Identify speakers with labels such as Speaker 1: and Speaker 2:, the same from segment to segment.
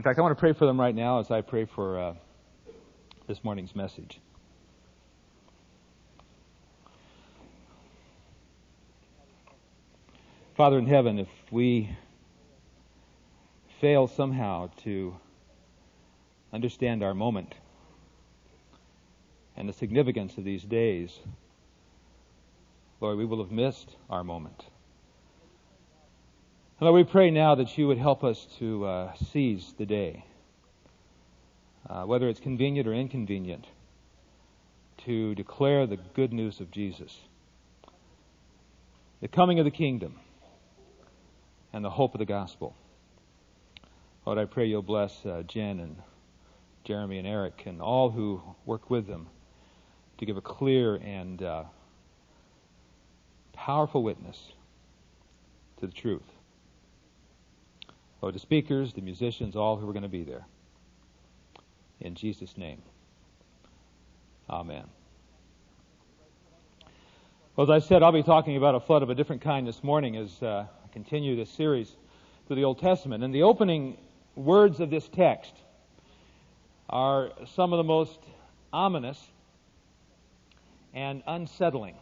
Speaker 1: In fact, I want to pray for them right now as I pray for uh, this morning's message. Father in heaven, if we fail somehow to understand our moment and the significance of these days, Lord, we will have missed our moment. Lord, we pray now that you would help us to uh, seize the day, uh, whether it's convenient or inconvenient, to declare the good news of Jesus, the coming of the kingdom, and the hope of the gospel. Lord, I pray you'll bless uh, Jen and Jeremy and Eric and all who work with them to give a clear and uh, powerful witness to the truth. Lord, the speakers, the musicians, all who are going to be there. In Jesus' name. Amen. Well, as I said, I'll be talking about a flood of a different kind this morning as uh, I continue this series through the Old Testament. And the opening words of this text are some of the most ominous and unsettling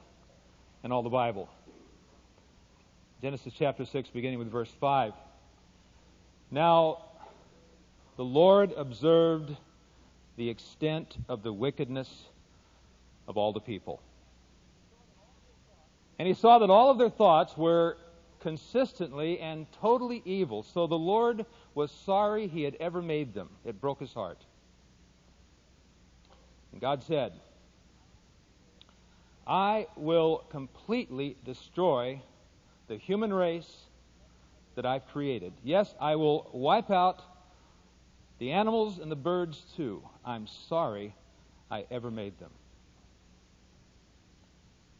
Speaker 1: in all the Bible. Genesis chapter 6, beginning with verse 5. Now, the Lord observed the extent of the wickedness of all the people. And he saw that all of their thoughts were consistently and totally evil. So the Lord was sorry he had ever made them. It broke his heart. And God said, I will completely destroy the human race that I've created. Yes, I will wipe out the animals and the birds too. I'm sorry I ever made them.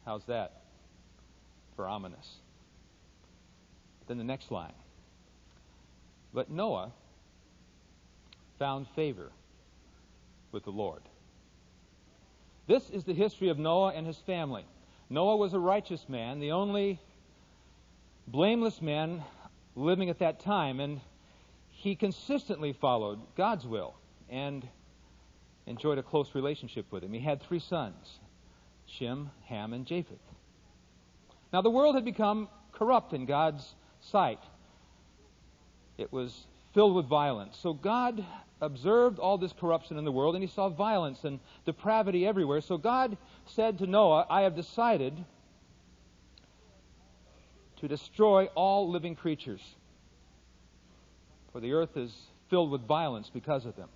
Speaker 1: How's that for ominous? Then the next line. But Noah found favor with the Lord. This is the history of Noah and his family. Noah was a righteous man, the only blameless man living at that time, and he consistently followed God's will and enjoyed a close relationship with him. He had three sons Shem, Ham, and Japheth. Now, the world had become corrupt in God's sight, it was filled with violence. So, God observed all this corruption in the world, and he saw violence and depravity everywhere. So, God said to Noah, I have decided to destroy all living creatures. For the earth is filled with violence because of them.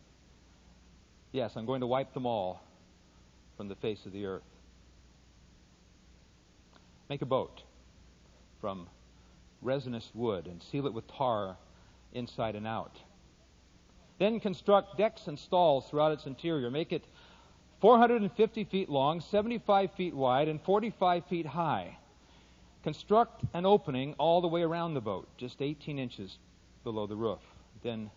Speaker 1: Yes, I'm going to wipe them all from the face of the earth. Make a boat from resinous wood and seal it with tar inside and out. Then construct decks and stalls throughout its interior. Make it 450 feet long, 75 feet wide, and 45 feet high. Construct an opening all the way around the boat, just 18 inches below the roof. Then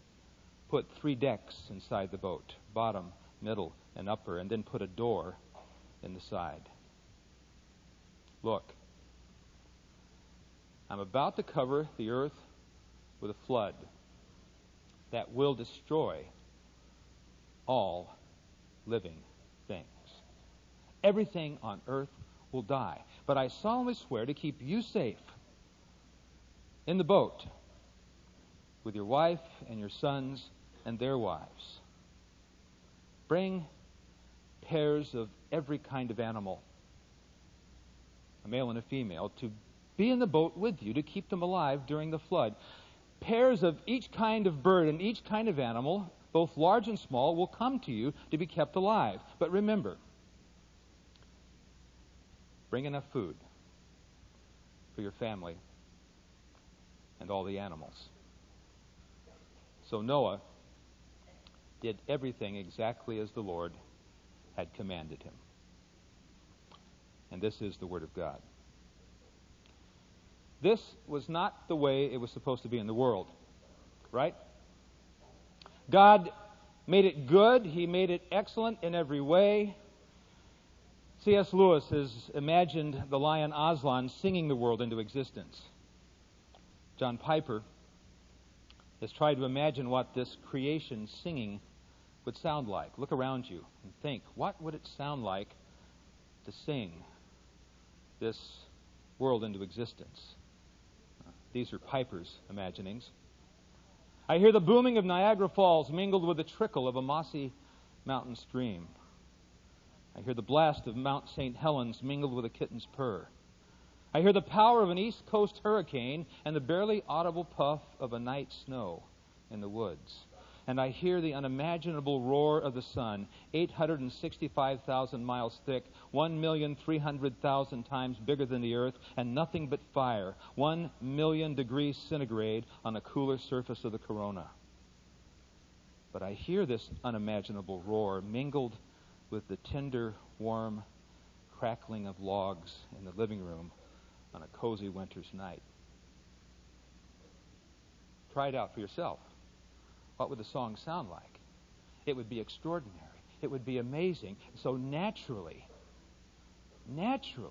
Speaker 1: put three decks inside the boat bottom, middle, and upper, and then put a door in the side. Look, I'm about to cover the earth with a flood that will destroy all living things. Everything on earth will die. But I solemnly swear to keep you safe in the boat with your wife and your sons and their wives. Bring pairs of every kind of animal, a male and a female, to be in the boat with you to keep them alive during the flood. Pairs of each kind of bird and each kind of animal, both large and small, will come to you to be kept alive. But remember, Bring enough food for your family and all the animals. So Noah did everything exactly as the Lord had commanded him. And this is the Word of God. This was not the way it was supposed to be in the world, right? God made it good, He made it excellent in every way. C.S. Lewis has imagined the lion Aslan singing the world into existence. John Piper has tried to imagine what this creation singing would sound like. Look around you and think what would it sound like to sing this world into existence? These are Piper's imaginings. I hear the booming of Niagara Falls mingled with the trickle of a mossy mountain stream. I hear the blast of Mount St. Helens mingled with a kitten's purr. I hear the power of an East Coast hurricane and the barely audible puff of a night snow in the woods. And I hear the unimaginable roar of the sun, 865,000 miles thick, 1,300,000 times bigger than the earth, and nothing but fire, 1 million degrees centigrade on the cooler surface of the corona. But I hear this unimaginable roar mingled with the tender, warm crackling of logs in the living room on a cozy winter's night. Try it out for yourself. What would the song sound like? It would be extraordinary. It would be amazing. So naturally, naturally,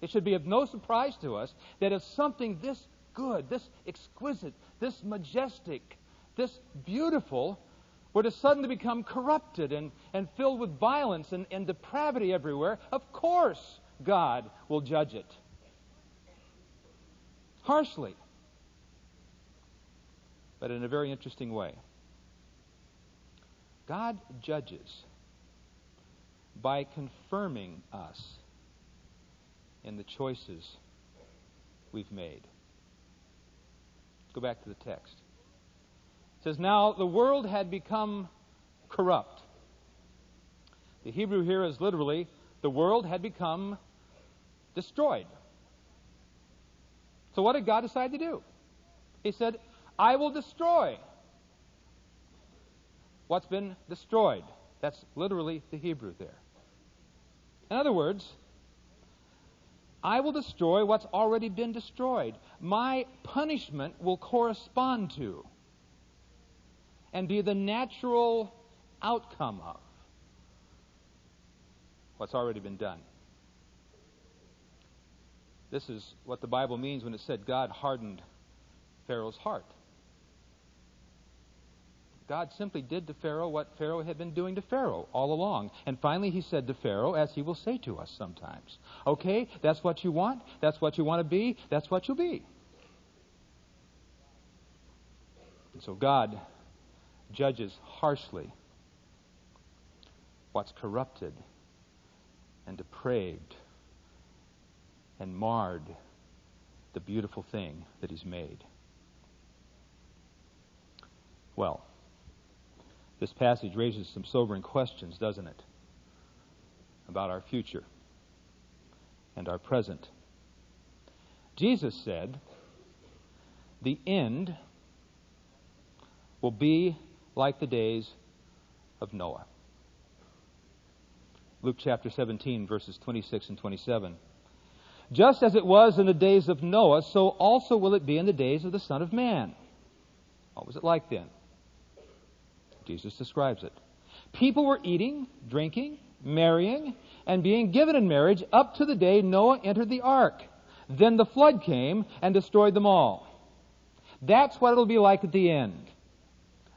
Speaker 1: it should be of no surprise to us that if something this good, this exquisite, this majestic, this beautiful were to suddenly become corrupted and, and filled with violence and, and depravity everywhere, of course God will judge it harshly, but in a very interesting way. God judges by confirming us in the choices we've made. Go back to the text. It says, Now the world had become corrupt. The Hebrew here is literally, the world had become destroyed. So what did God decide to do? He said, I will destroy what's been destroyed. That's literally the Hebrew there. In other words, I will destroy what's already been destroyed. My punishment will correspond to and be the natural outcome of what's already been done. This is what the Bible means when it said God hardened Pharaoh's heart. God simply did to Pharaoh what Pharaoh had been doing to Pharaoh all along. And finally, he said to Pharaoh, as he will say to us sometimes, Okay, that's what you want. That's what you want to be. That's what you'll be. And so God judges harshly what's corrupted and depraved and marred the beautiful thing that He's made. Well, this passage raises some sobering questions, doesn't it? About our future and our present. Jesus said, The end will be like the days of Noah. Luke chapter 17, verses 26 and 27. Just as it was in the days of Noah, so also will it be in the days of the Son of Man. What was it like then? Jesus describes it. People were eating, drinking, marrying, and being given in marriage up to the day Noah entered the ark. Then the flood came and destroyed them all. That's what it'll be like at the end.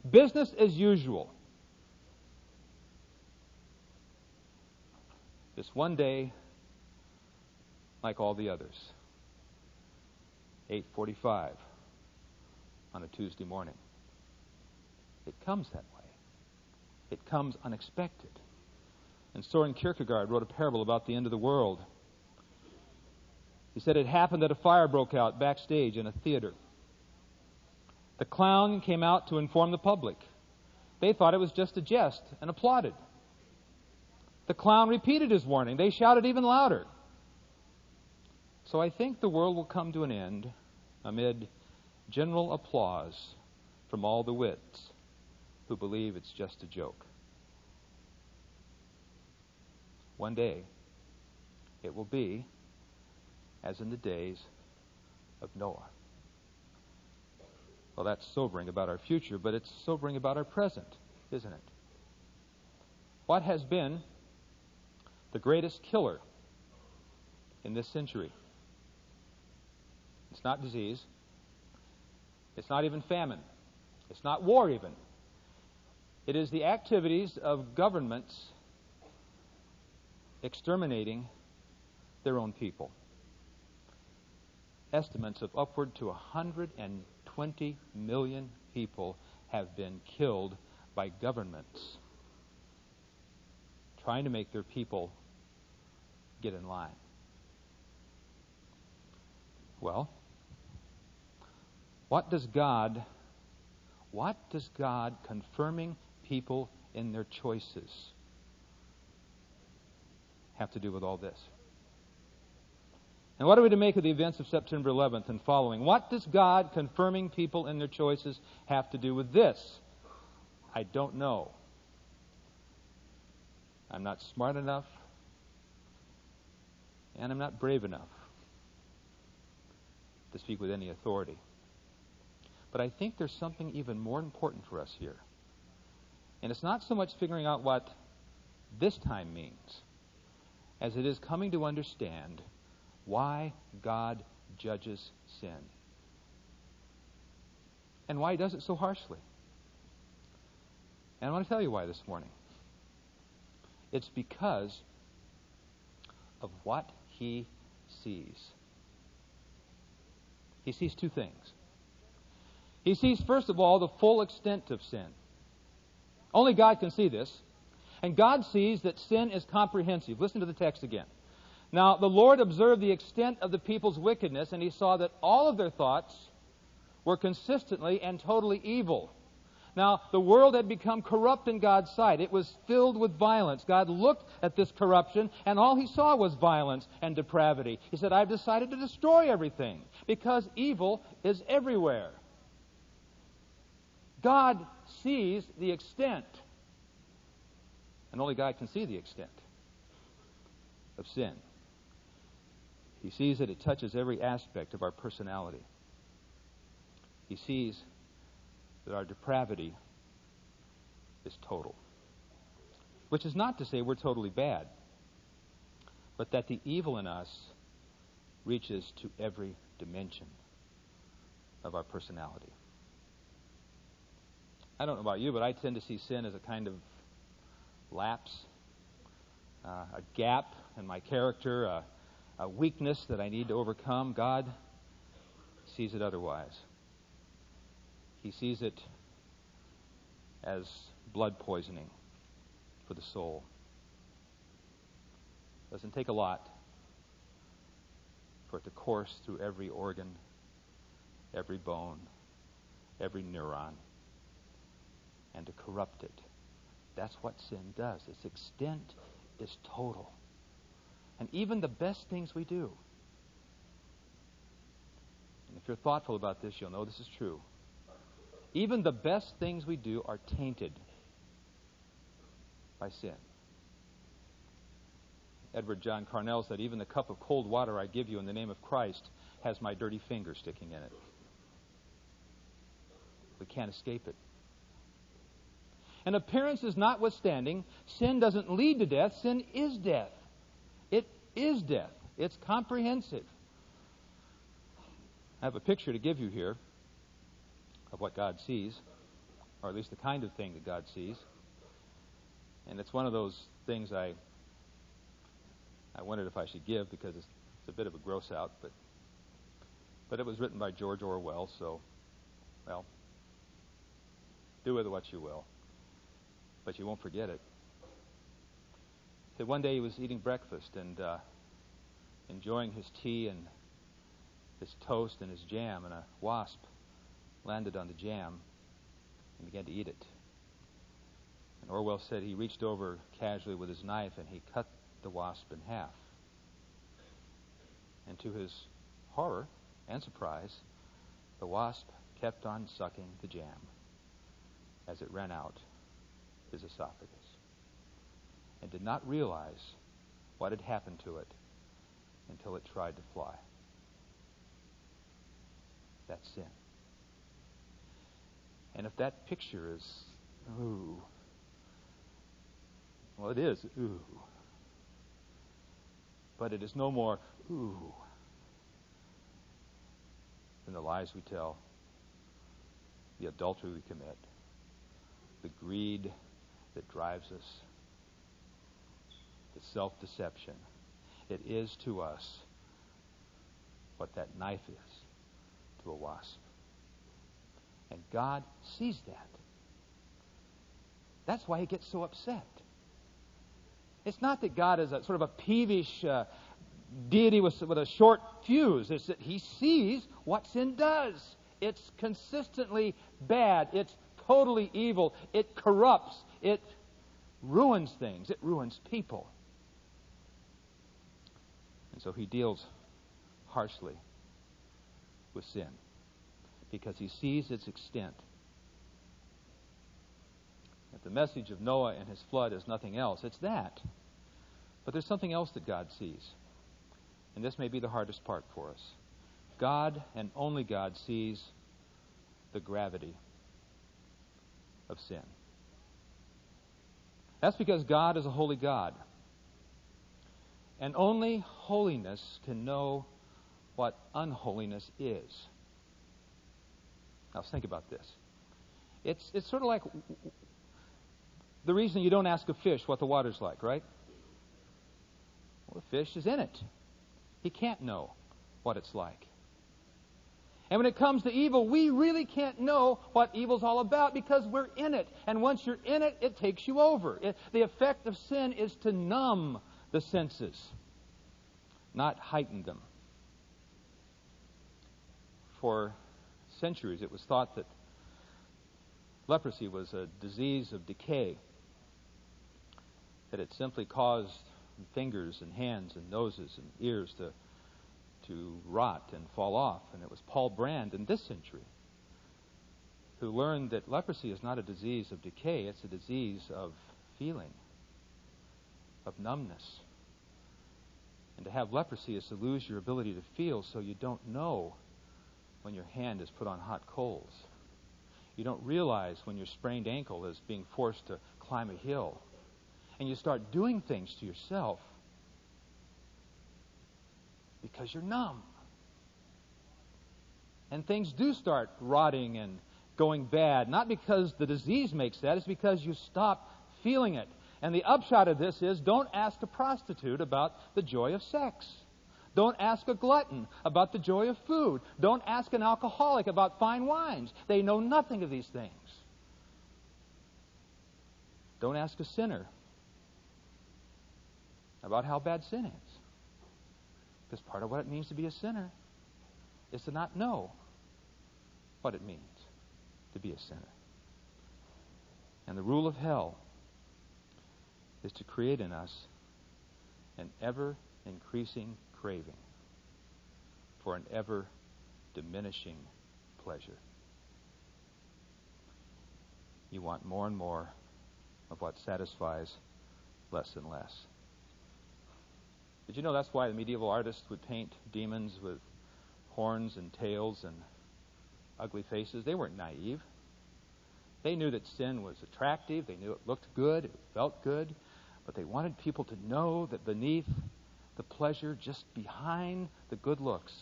Speaker 1: Business as usual. Just one day like all the others. 8:45 on a Tuesday morning. It comes that way. It comes unexpected. And Soren Kierkegaard wrote a parable about the end of the world. He said it happened that a fire broke out backstage in a theater. The clown came out to inform the public. They thought it was just a jest and applauded. The clown repeated his warning. They shouted even louder. So I think the world will come to an end amid general applause from all the wits who believe it's just a joke. One day, it will be as in the days of Noah. Well, that's sobering about our future, but it's sobering about our present, isn't it? What has been the greatest killer in this century? It's not disease. It's not even famine. It's not war, even. It is the activities of governments exterminating their own people. Estimates of upward to 120 million people have been killed by governments trying to make their people get in line. Well, what does God what does God confirming people in their choices have to do with all this? And what are we to make of the events of September 11th and following? What does God confirming people in their choices have to do with this? I don't know. I'm not smart enough, and I'm not brave enough to speak with any authority. But I think there's something even more important for us here. And it's not so much figuring out what this time means as it is coming to understand why God judges sin and why he does it so harshly. And I want to tell you why this morning. It's because of what he sees. He sees two things. He sees, first of all, the full extent of sin. Only God can see this. And God sees that sin is comprehensive. Listen to the text again. Now, the Lord observed the extent of the people's wickedness, and he saw that all of their thoughts were consistently and totally evil. Now, the world had become corrupt in God's sight. It was filled with violence. God looked at this corruption, and all he saw was violence and depravity. He said, I've decided to destroy everything because evil is everywhere. God sees the extent, and only God can see the extent of sin. He sees that it touches every aspect of our personality. He sees that our depravity is total. Which is not to say we're totally bad, but that the evil in us reaches to every dimension of our personality. I don't know about you, but I tend to see sin as a kind of lapse, uh, a gap in my character, a, a weakness that I need to overcome. God sees it otherwise. He sees it as blood poisoning for the soul. Doesn't take a lot for it to course through every organ, every bone, every neuron and to corrupt it. That's what sin does. Its extent is total. And even the best things we do, and if you're thoughtful about this, you'll know this is true. Even the best things we do are tainted by sin. Edward John Carnell said, Even the cup of cold water I give you in the name of Christ has my dirty finger sticking in it. We can't escape it. And appearances notwithstanding, sin doesn't lead to death, sin is death. Is death. It's comprehensive. I have a picture to give you here of what God sees, or at least the kind of thing that God sees. And it's one of those things I I wondered if I should give because it's, it's a bit of a gross out, but but it was written by George Orwell, so well, do with it what you will but you won't forget it. That one day he was eating breakfast and uh, enjoying his tea and his toast and his jam, and a wasp landed on the jam and began to eat it. And Orwell said he reached over casually with his knife and he cut the wasp in half. And to his horror and surprise, the wasp kept on sucking the jam as it ran out his esophagus and did not realize what had happened to it until it tried to fly. That's sin. And if that picture is, ooh, well, it is, ooh, but it is no more, ooh, than the lies we tell, the adultery we commit, the greed that drives us, the self deception. It is to us what that knife is to a wasp. And God sees that. That's why he gets so upset. It's not that God is a sort of a peevish uh, deity with, with a short fuse. It's that he sees what sin does. It's consistently bad. It's totally evil. It corrupts. It ruins things. It ruins people. And so he deals harshly with sin because he sees its extent. The message of Noah and his flood is nothing else, it's that. But there's something else that God sees. And this may be the hardest part for us. God and only God sees the gravity of sin. That's because God is a holy God. And only holiness can know what unholiness is. Now, think about this. It's, it's sort of like the reason you don't ask a fish what the water's like, right? Well, the fish is in it. He can't know what it's like. And when it comes to evil, we really can't know what evil's all about because we're in it. And once you're in it, it takes you over. It, the effect of sin is to numb the senses, not heighten them. For centuries, it was thought that leprosy was a disease of decay, that it simply caused fingers and hands and noses and ears to, to rot and fall off. And it was Paul Brand in this century who learned that leprosy is not a disease of decay, it's a disease of feeling, of numbness. And to have leprosy is to lose your ability to feel so you don't know when your hand is put on hot coals. You don't realize when your sprained ankle is being forced to climb a hill. And you start doing things to yourself because you're numb. And things do start rotting and going bad, not because the disease makes that, it's because you stop feeling it. And the upshot of this is don't ask a prostitute about the joy of sex. Don't ask a glutton about the joy of food. Don't ask an alcoholic about fine wines. They know nothing of these things. Don't ask a sinner about how bad sin is. Because part of what it means to be a sinner is to not know what it means to be a sinner. And the rule of hell is to create in us an ever increasing craving for an ever diminishing pleasure. You want more and more of what satisfies less and less. Did you know that's why the medieval artists would paint demons with horns and tails and ugly faces? They weren't naive. They knew that sin was attractive, they knew it looked good, it felt good, but they wanted people to know that beneath the pleasure just behind the good looks.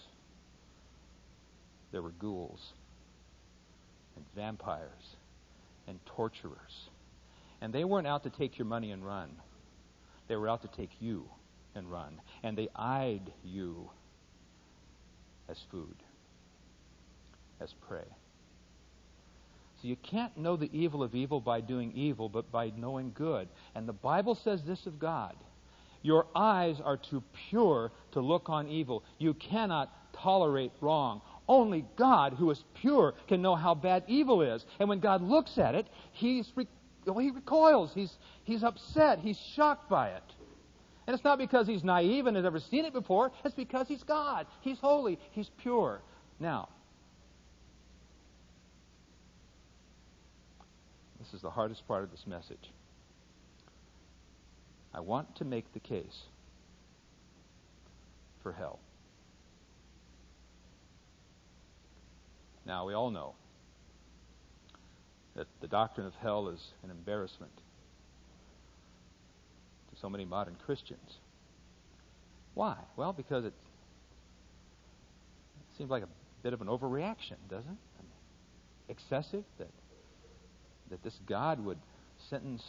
Speaker 1: There were ghouls and vampires and torturers. And they weren't out to take your money and run. They were out to take you and run. And they eyed you as food, as prey. So you can't know the evil of evil by doing evil, but by knowing good. And the Bible says this of God your eyes are too pure to look on evil. You cannot tolerate wrong. Only God, who is pure, can know how bad evil is. And when God looks at it, he's re- he recoils. He's, he's upset. He's shocked by it. And it's not because he's naive and has never seen it before. It's because he's God. He's holy. He's pure. Now, this is the hardest part of this message. I want to make the case for hell. Now, we all know that the doctrine of hell is an embarrassment to so many modern Christians. Why? Well, because it seems like a bit of an overreaction, doesn't it? Excessive? That, that this God would sentence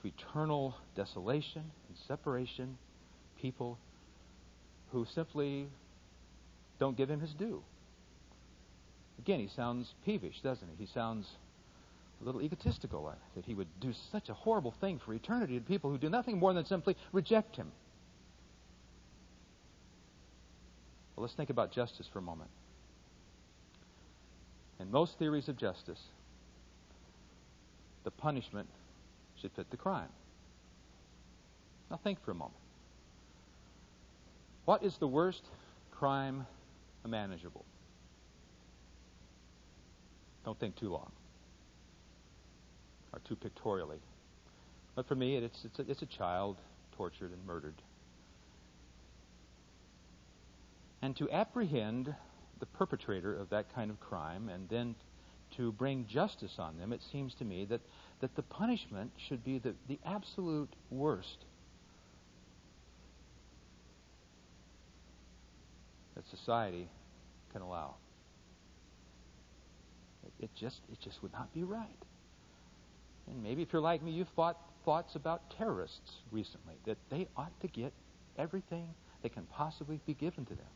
Speaker 1: to eternal desolation and separation people who simply don't give him his due? Again, he sounds peevish, doesn't he? He sounds a little egotistical uh, that he would do such a horrible thing for eternity to people who do nothing more than simply reject him. Well, let's think about justice for a moment. In most theories of justice, the punishment should fit the crime. Now, think for a moment. What is the worst crime manageable? Don't think too long or too pictorially. But for me, it's, it's, a, it's a child tortured and murdered. And to apprehend the perpetrator of that kind of crime and then to bring justice on them, it seems to me that, that the punishment should be the, the absolute worst that society can allow. It, it just it just would not be right. And maybe if you're like me, you've thought thoughts about terrorists recently, that they ought to get everything that can possibly be given to them.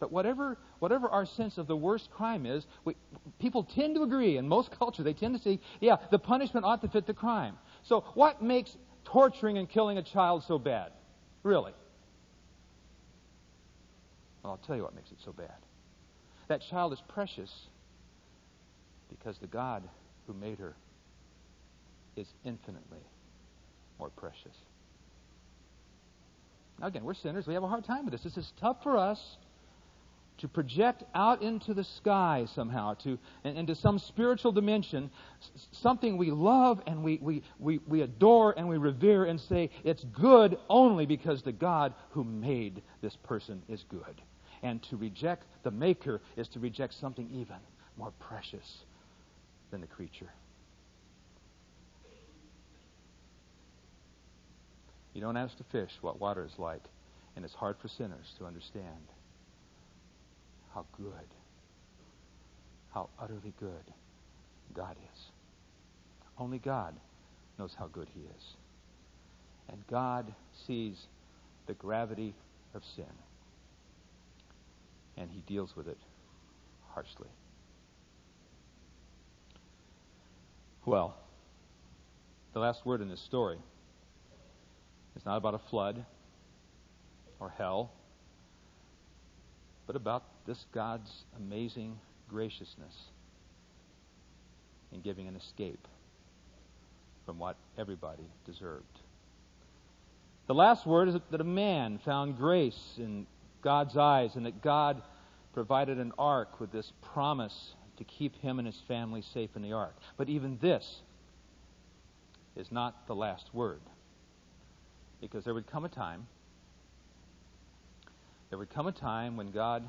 Speaker 1: But whatever, whatever our sense of the worst crime is, we, people tend to agree, in most cultures, they tend to say, yeah, the punishment ought to fit the crime. So what makes torturing and killing a child so bad? Really? Well, I'll tell you what makes it so bad. That child is precious because the God who made her is infinitely more precious. Now, again, we're sinners. We have a hard time with this. This is tough for us to project out into the sky somehow, to into some spiritual dimension, something we love and we, we, we, we adore and we revere and say it's good only because the God who made this person is good. And to reject the Maker is to reject something even more precious than the creature. You don't ask the fish what water is like, and it's hard for sinners to understand how good, how utterly good God is. Only God knows how good He is. And God sees the gravity of sin, and He deals with it harshly. Well, the last word in this story is not about a flood or hell, but about this God's amazing graciousness in giving an escape from what everybody deserved. The last word is that a man found grace in God's eyes and that God provided an ark with this promise to keep him and his family safe in the ark. But even this is not the last word because there would come a time, there would come a time when God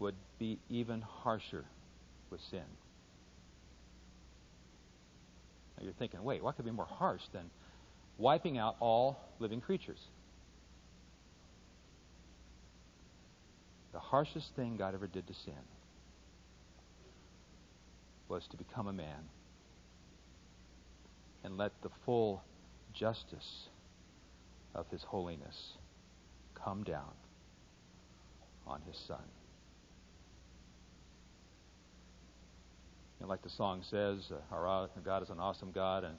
Speaker 1: would be even harsher with sin. Now you're thinking, wait, what could be more harsh than wiping out all living creatures? The harshest thing God ever did to sin was to become a man and let the full justice of his holiness come down on his son. Like the song says, uh, our God is an awesome God, and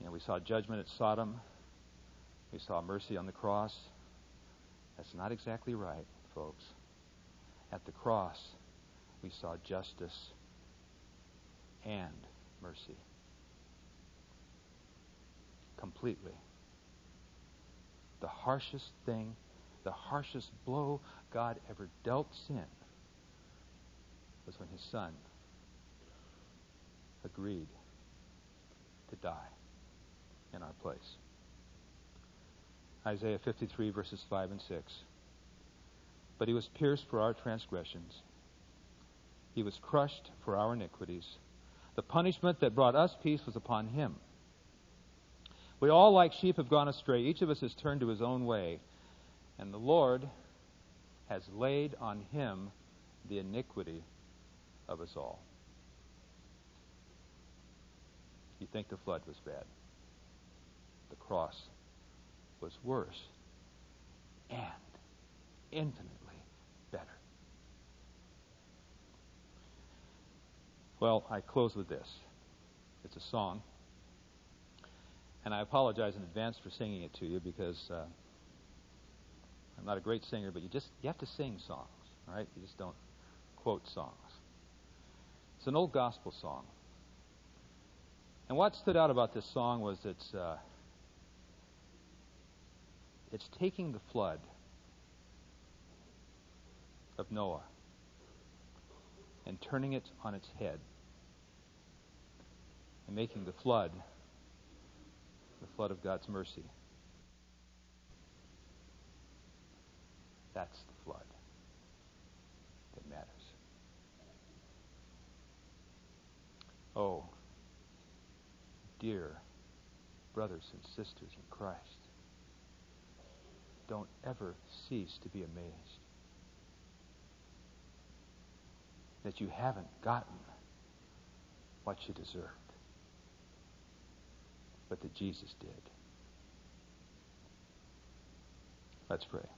Speaker 1: you know, we saw judgment at Sodom, we saw mercy on the cross. That's not exactly right, folks. At the cross, we saw justice and mercy completely. The harshest thing, the harshest blow God ever dealt sin was when his son agreed to die in our place. Isaiah 53, verses 5 and 6. But he was pierced for our transgressions, he was crushed for our iniquities. The punishment that brought us peace was upon him we all, like sheep, have gone astray. Each of us has turned to his own way. And the Lord has laid on him the iniquity of us all. You think the flood was bad. The cross was worse and infinitely better. Well, I close with this. It's a song. And I apologize in advance for singing it to you because uh, I'm not a great singer, but you just you have to sing songs, all right? You just don't quote songs. It's an old gospel song. And what stood out about this song was it's uh, it's taking the flood of Noah and turning it on its head and making the flood the flood of God's mercy. That's the flood that matters. Oh, dear brothers and sisters in Christ, don't ever cease to be amazed that you haven't gotten what you deserved, but that Jesus did. Let's pray.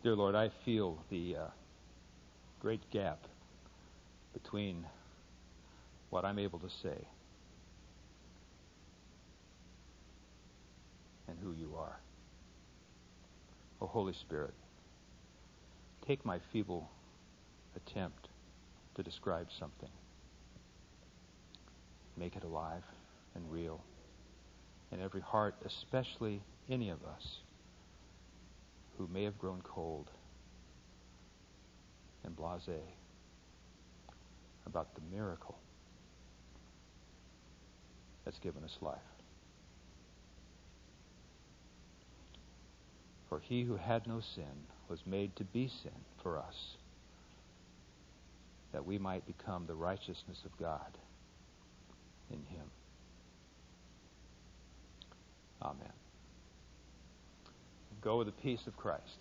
Speaker 1: Dear Lord, I feel the uh, great gap between what I'm able to say and who you are. O oh, Holy Spirit, take my feeble attempt to describe something, make it alive and real in every heart, especially any of us who may have grown cold and blase about the miracle that's given us life. For he who had no sin was made to be sin for us, that we might become the righteousness of God in him. Amen. Go with the peace of Christ.